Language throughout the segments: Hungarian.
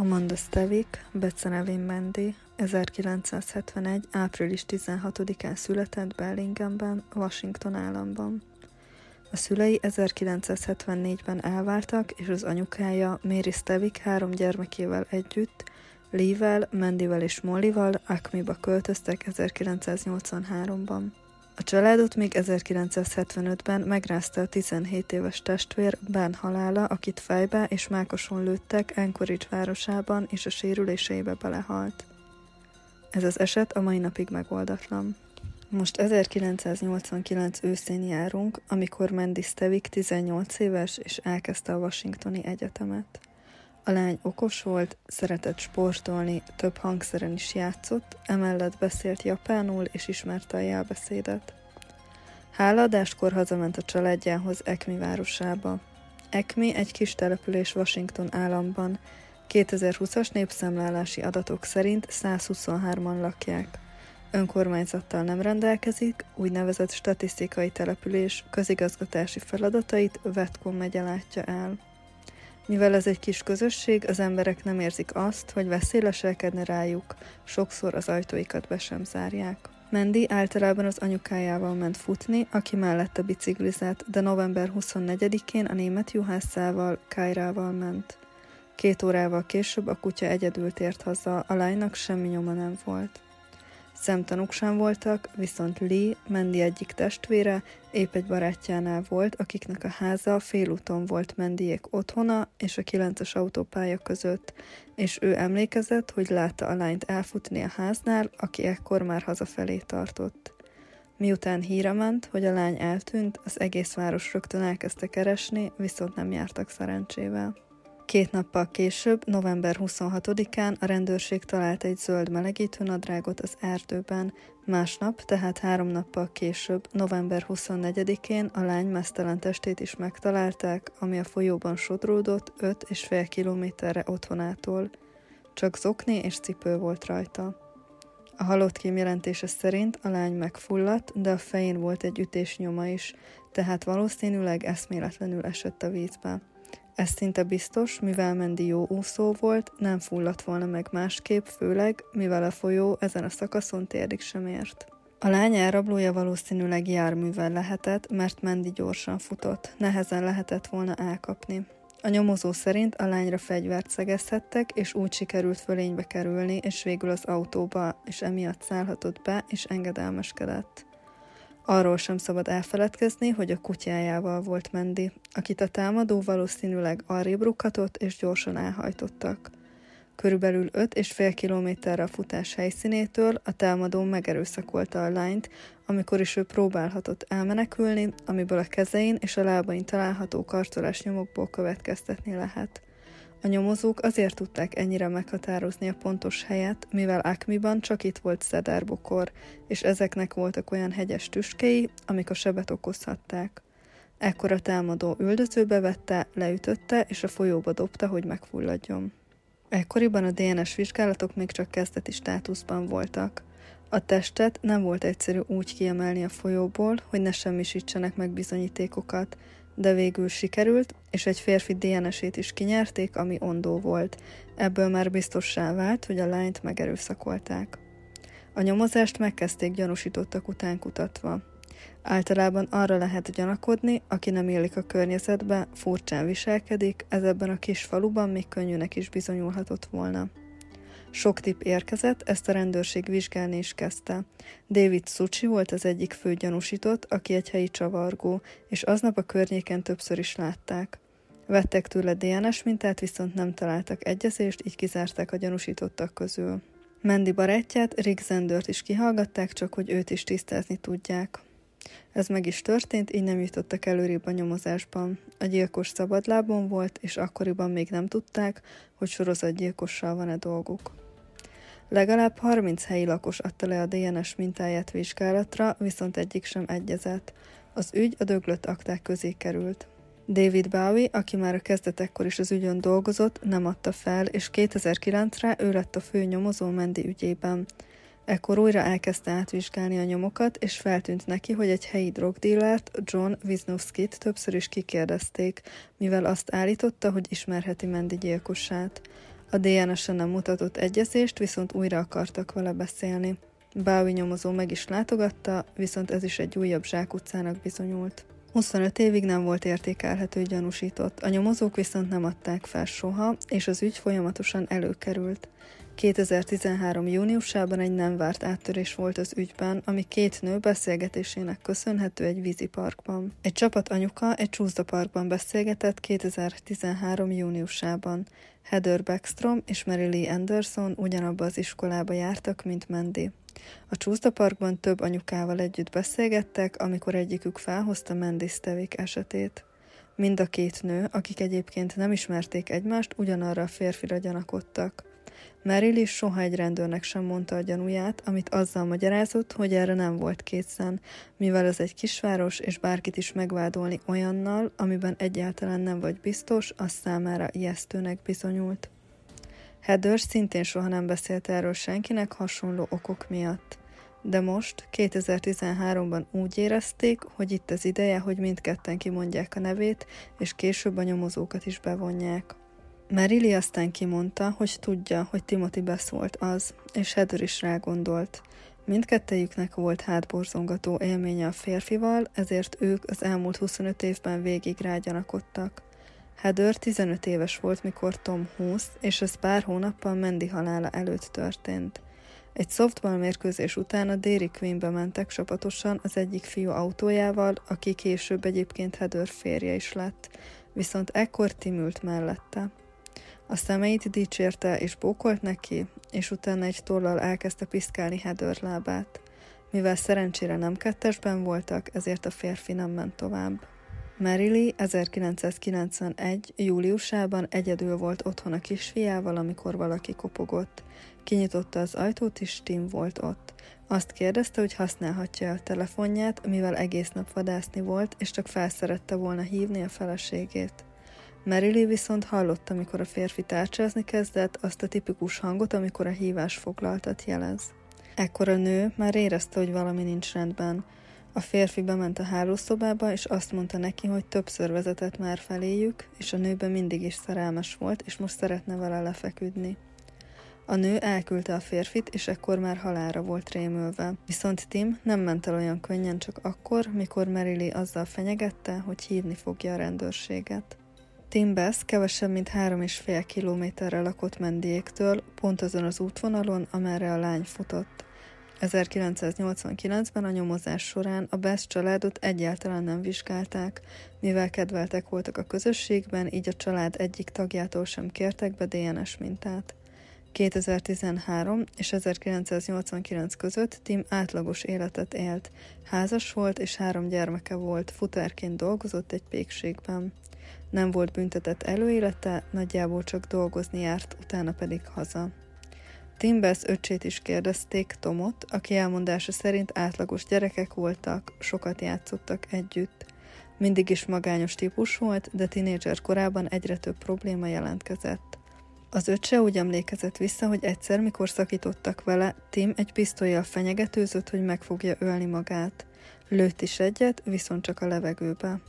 Amanda Stevik, becenevén Mandy, 1971. április 16-án született Bellinghamben, Washington államban. A szülei 1974-ben elváltak, és az anyukája Mary Stevik három gyermekével együtt, Lee-vel, Mandyvel és Mollyval Acme-ba költöztek 1983-ban. A családot még 1975-ben megrázta a 17 éves testvér Ben halála, akit fejbe és mákoson lőttek Anchorage városában, és a sérüléseibe belehalt. Ez az eset a mai napig megoldatlan. Most 1989 őszén járunk, amikor Mandy Stevik 18 éves, és elkezdte a Washingtoni Egyetemet. A lány okos volt, szeretett sportolni, több hangszeren is játszott, emellett beszélt japánul és ismerte a jelbeszédet. Háladáskor hazament a családjához Ekmi városába. Ekmi egy kis település Washington államban, 2020-as népszámlálási adatok szerint 123-an lakják. Önkormányzattal nem rendelkezik, úgynevezett statisztikai település közigazgatási feladatait Vetcom megye látja el. Mivel ez egy kis közösség, az emberek nem érzik azt, hogy veszély leselkedne rájuk, sokszor az ajtóikat be sem zárják. Mandy általában az anyukájával ment futni, aki mellette biciklizett, de november 24-én a német juhászával, Kairával ment. Két órával később a kutya egyedül tért haza, a lánynak semmi nyoma nem volt. Szemtanúk sem voltak, viszont Lee, Mendi egyik testvére, épp egy barátjánál volt, akiknek a háza félúton volt Mendiék otthona és a kilences autópálya között, és ő emlékezett, hogy látta a lányt elfutni a háznál, aki ekkor már hazafelé tartott. Miután híre ment, hogy a lány eltűnt, az egész város rögtön elkezdte keresni, viszont nem jártak szerencsével. Két nappal később, november 26-án a rendőrség talált egy zöld melegítő nadrágot az erdőben, másnap, tehát három nappal később, november 24-én a lány mesztelen testét is megtalálták, ami a folyóban sodródott 5,5 kilométerre otthonától. Csak zokni és cipő volt rajta. A halott kém jelentése szerint a lány megfulladt, de a fején volt egy ütés nyoma is, tehát valószínűleg eszméletlenül esett a vízbe. Ez szinte biztos, mivel Mendi jó úszó volt, nem fulladt volna meg másképp, főleg, mivel a folyó ezen a szakaszon térdig sem ért. A lány elrablója valószínűleg járművel lehetett, mert Mendi gyorsan futott, nehezen lehetett volna elkapni. A nyomozó szerint a lányra fegyvert szegezhettek, és úgy sikerült fölénybe kerülni, és végül az autóba, és emiatt szállhatott be, és engedelmeskedett. Arról sem szabad elfeledkezni, hogy a kutyájával volt Mendi, akit a támadó valószínűleg arrébb rukkatott és gyorsan elhajtottak. Körülbelül 5 és fél kilométerre a futás helyszínétől a támadó megerőszakolta a lányt, amikor is ő próbálhatott elmenekülni, amiből a kezein és a lábain található kartolás nyomokból következtetni lehet. A nyomozók azért tudták ennyire meghatározni a pontos helyet, mivel Akmiban csak itt volt szedárbokor, és ezeknek voltak olyan hegyes tüskei, amik a sebet okozhatták. Ekkor a támadó üldözőbe vette, leütötte és a folyóba dobta, hogy megfulladjon. Ekkoriban a DNS vizsgálatok még csak kezdeti státuszban voltak. A testet nem volt egyszerű úgy kiemelni a folyóból, hogy ne semmisítsenek meg bizonyítékokat, de végül sikerült, és egy férfi DNS-ét is kinyerték, ami ondó volt. Ebből már biztossá vált, hogy a lányt megerőszakolták. A nyomozást megkezdték gyanúsítottak után kutatva. Általában arra lehet gyanakodni, aki nem élik a környezetbe, furcsán viselkedik, ez ebben a kis faluban még könnyűnek is bizonyulhatott volna. Sok tip érkezett, ezt a rendőrség vizsgálni is kezdte. David Succi volt az egyik fő gyanúsított, aki egy helyi csavargó, és aznap a környéken többször is látták. Vettek tőle DNS mintát, viszont nem találtak egyezést, így kizárták a gyanúsítottak közül. Mendi barátját, Rick Zendert is kihallgatták, csak hogy őt is tisztázni tudják. Ez meg is történt, így nem jutottak előrébb a nyomozásban. A gyilkos szabadlábon volt, és akkoriban még nem tudták, hogy sorozatgyilkossal van-e dolguk. Legalább 30 helyi lakos adta le a DNS mintáját vizsgálatra, viszont egyik sem egyezett. Az ügy a döglött akták közé került. David Bowie, aki már a kezdetekkor is az ügyön dolgozott, nem adta fel, és 2009-re ő lett a fő nyomozó Mendi ügyében. Ekkor újra elkezdte átvizsgálni a nyomokat, és feltűnt neki, hogy egy helyi drogdílert, John Wisnowskit többször is kikérdezték, mivel azt állította, hogy ismerheti Mendi gyilkosát. A DNS-en nem mutatott egyezést, viszont újra akartak vele beszélni. Bávi nyomozó meg is látogatta, viszont ez is egy újabb zsákutcának bizonyult. 25 évig nem volt értékelhető gyanúsított, a nyomozók viszont nem adták fel soha, és az ügy folyamatosan előkerült. 2013. júniusában egy nem várt áttörés volt az ügyben, ami két nő beszélgetésének köszönhető egy víziparkban. Egy csapat anyuka egy csúszdaparkban beszélgetett 2013. júniusában. Heather Backstrom és Mary Lee Anderson ugyanabba az iskolába jártak, mint Mandy. A csúszdaparkban több anyukával együtt beszélgettek, amikor egyikük felhozta Mandy Stevik esetét. Mind a két nő, akik egyébként nem ismerték egymást, ugyanarra a férfira gyanakodtak. Merrill is soha egy rendőrnek sem mondta a gyanúját, amit azzal magyarázott, hogy erre nem volt készen, mivel ez egy kisváros, és bárkit is megvádolni olyannal, amiben egyáltalán nem vagy biztos, az számára ijesztőnek bizonyult. Heather szintén soha nem beszélt erről senkinek hasonló okok miatt. De most, 2013-ban úgy érezték, hogy itt az ideje, hogy mindketten kimondják a nevét, és később a nyomozókat is bevonják. Merili aztán kimondta, hogy tudja, hogy Timothy Bess volt az, és Heather is rágondolt. Mindkettejüknek volt hátborzongató élménye a férfival, ezért ők az elmúlt 25 évben végig rágyanakodtak. Heather 15 éves volt, mikor Tom 20, és ez pár hónappal Mandy halála előtt történt. Egy softball mérkőzés után a Dairy Queenbe mentek csapatosan az egyik fiú autójával, aki később egyébként Heather férje is lett, viszont ekkor Tim ült mellette. A szemeit dicsérte és bókolt neki, és utána egy tollal elkezdte piszkálni Heather lábát. Mivel szerencsére nem kettesben voltak, ezért a férfi nem ment tovább. Merily 1991. júliusában egyedül volt otthon a kisfiával, amikor valaki kopogott. Kinyitotta az ajtót, és Tim volt ott. Azt kérdezte, hogy használhatja a telefonját, mivel egész nap vadászni volt, és csak felszerette volna hívni a feleségét. Merily viszont hallotta, amikor a férfi tárcsázni kezdett, azt a tipikus hangot, amikor a hívás foglaltat jelez. Ekkor a nő már érezte, hogy valami nincs rendben. A férfi bement a hálószobába, és azt mondta neki, hogy többször vezetett már feléjük, és a nőben mindig is szerelmes volt, és most szeretne vele lefeküdni. A nő elküldte a férfit, és ekkor már halára volt rémülve. Viszont Tim nem ment el olyan könnyen csak akkor, mikor Merily azzal fenyegette, hogy hívni fogja a rendőrséget. Tim Bass kevesebb mint három és fél kilométerre lakott Mendiéktől, pont azon az útvonalon, amerre a lány futott. 1989-ben a nyomozás során a Bass családot egyáltalán nem vizsgálták, mivel kedveltek voltak a közösségben, így a család egyik tagjától sem kértek be DNS mintát. 2013 és 1989 között Tim átlagos életet élt. Házas volt és három gyermeke volt, futárként dolgozott egy pékségben. Nem volt büntetett előélete, nagyjából csak dolgozni járt, utána pedig haza. Timbers öcsét is kérdezték, Tomot, aki elmondása szerint átlagos gyerekek voltak, sokat játszottak együtt. Mindig is magányos típus volt, de tinédzser korában egyre több probléma jelentkezett. Az öccse úgy emlékezett vissza, hogy egyszer, mikor szakítottak vele, Tim egy pisztolyjal fenyegetőzött, hogy meg fogja ölni magát. Lőtt is egyet, viszont csak a levegőbe.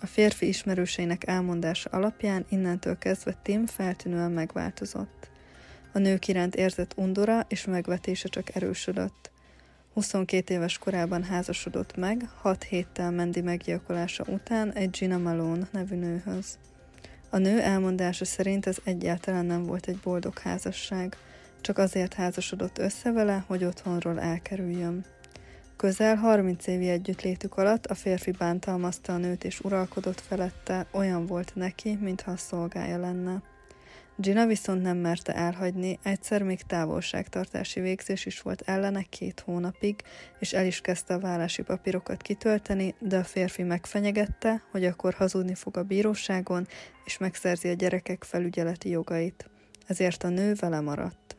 A férfi ismerőseinek elmondása alapján innentől kezdve Tim feltűnően megváltozott. A nők iránt érzett undora és megvetése csak erősödött. 22 éves korában házasodott meg, 6 héttel Mendi meggyilkolása után egy Gina Malone nevű nőhöz. A nő elmondása szerint ez egyáltalán nem volt egy boldog házasság, csak azért házasodott össze vele, hogy otthonról elkerüljön. Közel 30 évi együttlétük alatt a férfi bántalmazta a nőt és uralkodott felette, olyan volt neki, mintha a szolgája lenne. Gina viszont nem merte elhagyni, egyszer még távolságtartási végzés is volt ellene két hónapig, és el is kezdte a vállási papírokat kitölteni, de a férfi megfenyegette, hogy akkor hazudni fog a bíróságon, és megszerzi a gyerekek felügyeleti jogait. Ezért a nő vele maradt.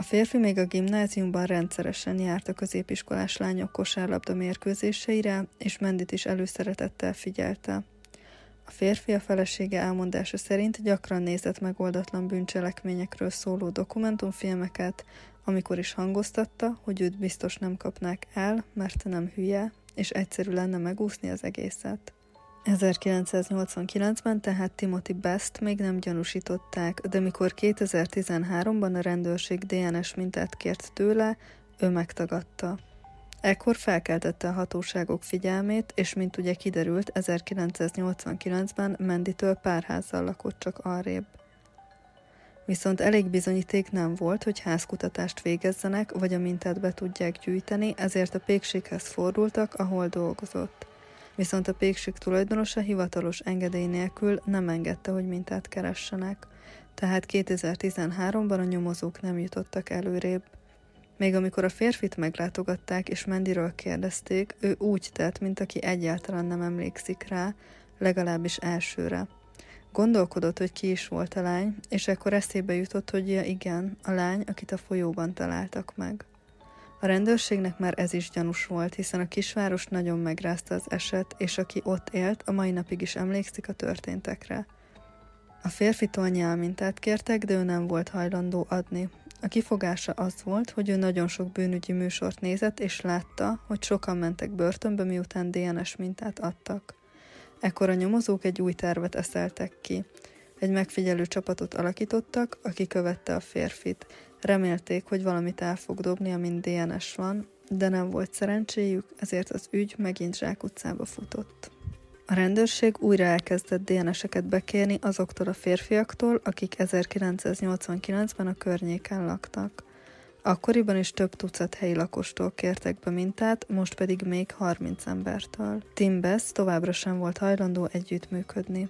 A férfi még a gimnáziumban rendszeresen járt a középiskolás lányok kosárlabda mérkőzéseire, és Mendit is előszeretettel figyelte. A férfi a felesége elmondása szerint gyakran nézett megoldatlan bűncselekményekről szóló dokumentumfilmeket, amikor is hangoztatta, hogy őt biztos nem kapnák el, mert nem hülye, és egyszerű lenne megúszni az egészet. 1989-ben tehát Timothy Best még nem gyanúsították, de mikor 2013-ban a rendőrség DNS mintát kért tőle, ő megtagadta. Ekkor felkeltette a hatóságok figyelmét, és mint ugye kiderült, 1989-ben Menditől pár házzal lakott csak arrébb. Viszont elég bizonyíték nem volt, hogy házkutatást végezzenek, vagy a mintát be tudják gyűjteni, ezért a pékséghez fordultak, ahol dolgozott. Viszont a pékség tulajdonosa hivatalos engedély nélkül nem engedte, hogy mintát keressenek, tehát 2013-ban a nyomozók nem jutottak előrébb. Még amikor a férfit meglátogatták és Mendiről kérdezték, ő úgy tett, mint aki egyáltalán nem emlékszik rá, legalábbis elsőre. Gondolkodott, hogy ki is volt a lány, és ekkor eszébe jutott, hogy ja igen, a lány, akit a folyóban találtak meg. A rendőrségnek már ez is gyanús volt, hiszen a kisváros nagyon megrázta az eset, és aki ott élt, a mai napig is emlékszik a történtekre. A férfitól nyelmintát kértek, de ő nem volt hajlandó adni. A kifogása az volt, hogy ő nagyon sok bűnügyi műsort nézett, és látta, hogy sokan mentek börtönbe, miután DNS mintát adtak. Ekkor a nyomozók egy új tervet eszeltek ki. Egy megfigyelő csapatot alakítottak, aki követte a férfit. Remélték, hogy valamit el fog dobni, amint DNS van, de nem volt szerencséjük, ezért az ügy megint zsákutcába futott. A rendőrség újra elkezdett DNS-eket bekérni azoktól a férfiaktól, akik 1989-ben a környéken laktak. Akkoriban is több tucat helyi lakostól kértek be mintát, most pedig még 30 embertől. Tim Bess továbbra sem volt hajlandó együttműködni.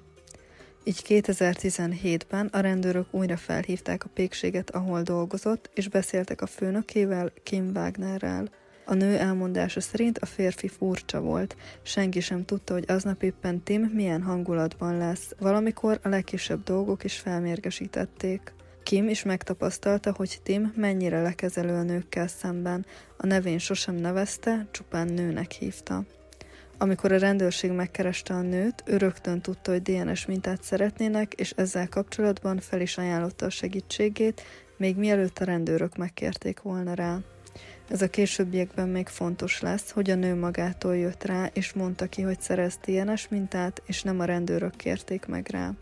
Így 2017-ben a rendőrök újra felhívták a pékséget, ahol dolgozott, és beszéltek a főnökével, Kim Wagnerrel. A nő elmondása szerint a férfi furcsa volt, senki sem tudta, hogy aznap éppen Tim milyen hangulatban lesz, valamikor a legkisebb dolgok is felmérgesítették. Kim is megtapasztalta, hogy Tim mennyire lekezelő a nőkkel szemben, a nevén sosem nevezte, csupán nőnek hívta. Amikor a rendőrség megkereste a nőt, ő rögtön tudta, hogy DNS mintát szeretnének, és ezzel kapcsolatban fel is ajánlotta a segítségét, még mielőtt a rendőrök megkérték volna rá. Ez a későbbiekben még fontos lesz, hogy a nő magától jött rá, és mondta ki, hogy szerez DNS mintát, és nem a rendőrök kérték meg rá.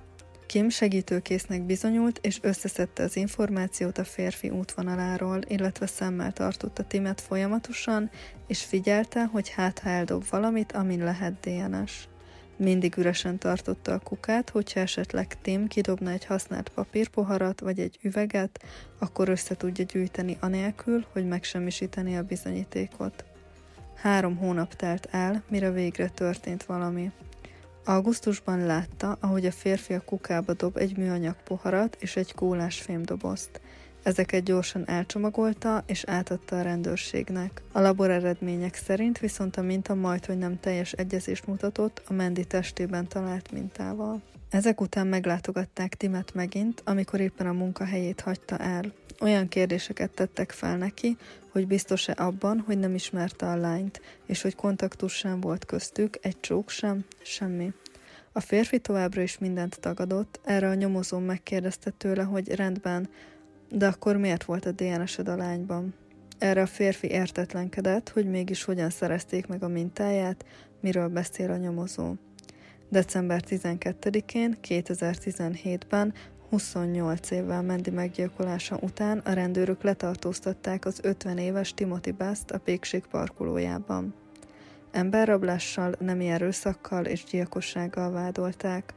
Kim segítőkésznek bizonyult, és összeszedte az információt a férfi útvonaláról, illetve szemmel tartotta Timet folyamatosan, és figyelte, hogy hát ha eldob valamit, amin lehet DNS. Mindig üresen tartotta a kukát, hogyha esetleg Tim kidobna egy használt papírpoharat vagy egy üveget, akkor össze tudja gyűjteni anélkül, hogy megsemmisíteni a bizonyítékot. Három hónap telt el, mire végre történt valami. Augusztusban látta, ahogy a férfi a kukába dob egy műanyag poharat és egy kólás fémdobozt. Ezeket gyorsan elcsomagolta és átadta a rendőrségnek. A labor eredmények szerint viszont a minta majd, hogy nem teljes egyezést mutatott a Mendi testében talált mintával. Ezek után meglátogatták Timet megint, amikor éppen a munkahelyét hagyta el. Olyan kérdéseket tettek fel neki, hogy biztos-e abban, hogy nem ismerte a lányt, és hogy kontaktus sem volt köztük, egy csók sem, semmi. A férfi továbbra is mindent tagadott, erre a nyomozó megkérdezte tőle, hogy rendben, de akkor miért volt a DNS-ed a lányban? Erre a férfi értetlenkedett, hogy mégis hogyan szerezték meg a mintáját, miről beszél a nyomozó. December 12-én, 2017-ben 28 évvel Mendi meggyilkolása után a rendőrök letartóztatták az 50 éves Timothy Best a pékség parkolójában. Emberrablással, nemi erőszakkal és gyilkossággal vádolták.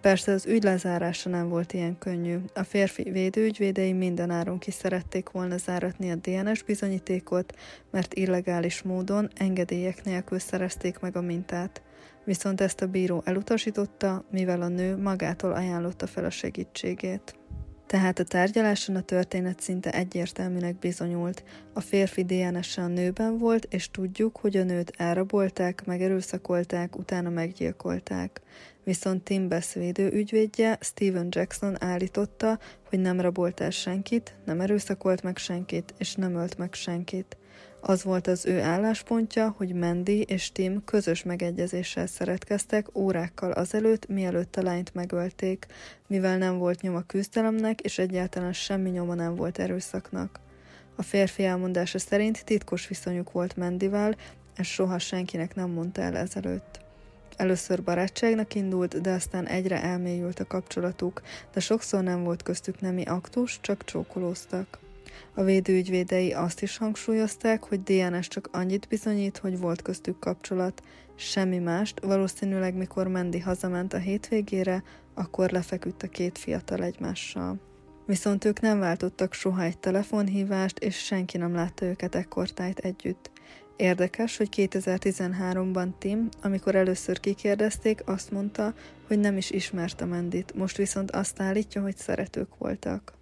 Persze az ügy lezárása nem volt ilyen könnyű. A férfi védőügyvédei mindenáron ki szerették volna záratni a DNS bizonyítékot, mert illegális módon engedélyek nélkül szerezték meg a mintát viszont ezt a bíró elutasította, mivel a nő magától ajánlotta fel a segítségét. Tehát a tárgyaláson a történet szinte egyértelműnek bizonyult. A férfi DNS-e a nőben volt, és tudjuk, hogy a nőt elrabolták, megerőszakolták, utána meggyilkolták. Viszont Tim beszédő ügyvédje, Steven Jackson állította, hogy nem rabolt senkit, nem erőszakolt meg senkit, és nem ölt meg senkit. Az volt az ő álláspontja, hogy Mandy és Tim közös megegyezéssel szeretkeztek órákkal azelőtt, mielőtt a lányt megölték, mivel nem volt nyoma küzdelemnek, és egyáltalán semmi nyoma nem volt erőszaknak. A férfi elmondása szerint titkos viszonyuk volt Mendivel, ezt soha senkinek nem mondta el ezelőtt. Először barátságnak indult, de aztán egyre elmélyült a kapcsolatuk, de sokszor nem volt köztük nemi aktus, csak csókolóztak. A védőügyvédei azt is hangsúlyozták, hogy DNS csak annyit bizonyít, hogy volt köztük kapcsolat, semmi mást, valószínűleg mikor Mendi hazament a hétvégére, akkor lefeküdt a két fiatal egymással. Viszont ők nem váltottak soha egy telefonhívást, és senki nem látta őket ekkortájt együtt. Érdekes, hogy 2013-ban Tim, amikor először kikérdezték, azt mondta, hogy nem is ismerte Mendit, most viszont azt állítja, hogy szeretők voltak.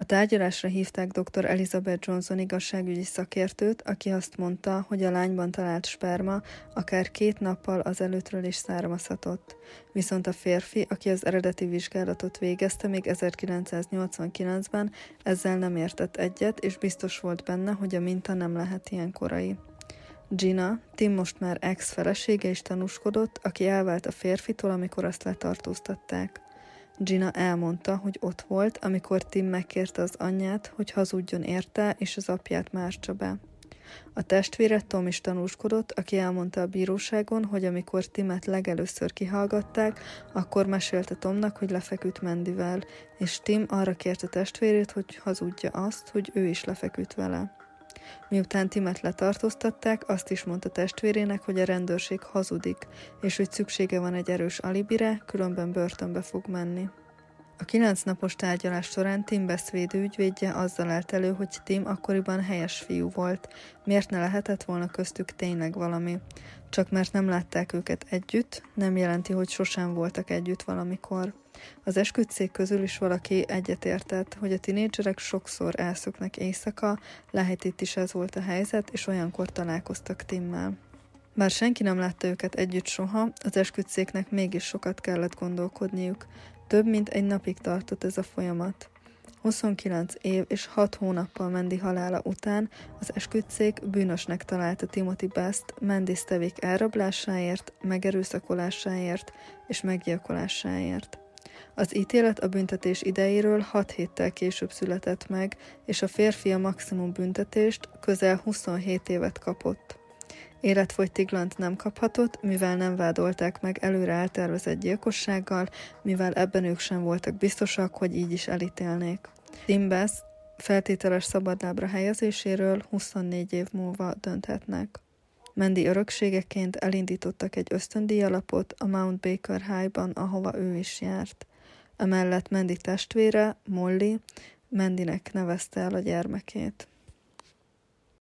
A tárgyalásra hívták dr. Elizabeth Johnson igazságügyi szakértőt, aki azt mondta, hogy a lányban talált sperma akár két nappal az előttről is származhatott. Viszont a férfi, aki az eredeti vizsgálatot végezte még 1989-ben, ezzel nem értett egyet, és biztos volt benne, hogy a minta nem lehet ilyen korai. Gina, Tim most már ex-felesége is tanúskodott, aki elvált a férfitól, amikor azt letartóztatták. Gina elmondta, hogy ott volt, amikor Tim megkérte az anyját, hogy hazudjon érte, és az apját mártsa be. A testvére Tom is tanúskodott, aki elmondta a bíróságon, hogy amikor Timet legelőször kihallgatták, akkor mesélte Tomnak, hogy lefeküdt Mendivel, és Tim arra kérte testvérét, hogy hazudja azt, hogy ő is lefeküdt vele. Miután Timet letartóztatták, azt is mondta testvérének, hogy a rendőrség hazudik, és hogy szüksége van egy erős alibire, különben börtönbe fog menni. A kilenc napos tárgyalás során Tim beszvédő ügyvédje azzal állt elő, hogy Tim akkoriban helyes fiú volt, miért ne lehetett volna köztük tényleg valami. Csak mert nem látták őket együtt, nem jelenti, hogy sosem voltak együtt valamikor. Az esküdszék közül is valaki egyetértett, hogy a tinédzserek sokszor elszoknak éjszaka, lehet itt is ez volt a helyzet, és olyankor találkoztak Timmel. Bár senki nem látta őket együtt soha, az esküdszéknek mégis sokat kellett gondolkodniuk. Több mint egy napig tartott ez a folyamat. 29 év és 6 hónappal Mendi halála után az esküdszék bűnösnek találta Timothy Best Mendi Stevik elrablásáért, megerőszakolásáért és meggyilkolásáért. Az ítélet a büntetés idejéről 6 héttel később született meg, és a férfi a maximum büntetést közel 27 évet kapott. Életfogytiglant nem kaphatott, mivel nem vádolták meg előre eltervezett gyilkossággal, mivel ebben ők sem voltak biztosak, hogy így is elítélnék. Timbes feltételes szabadlábra helyezéséről 24 év múlva dönthetnek. Mendi örökségeként elindítottak egy ösztöndíjalapot a Mount Baker High-ban, ahova ő is járt. Emellett Mendi testvére, Molly, Mendinek nevezte el a gyermekét.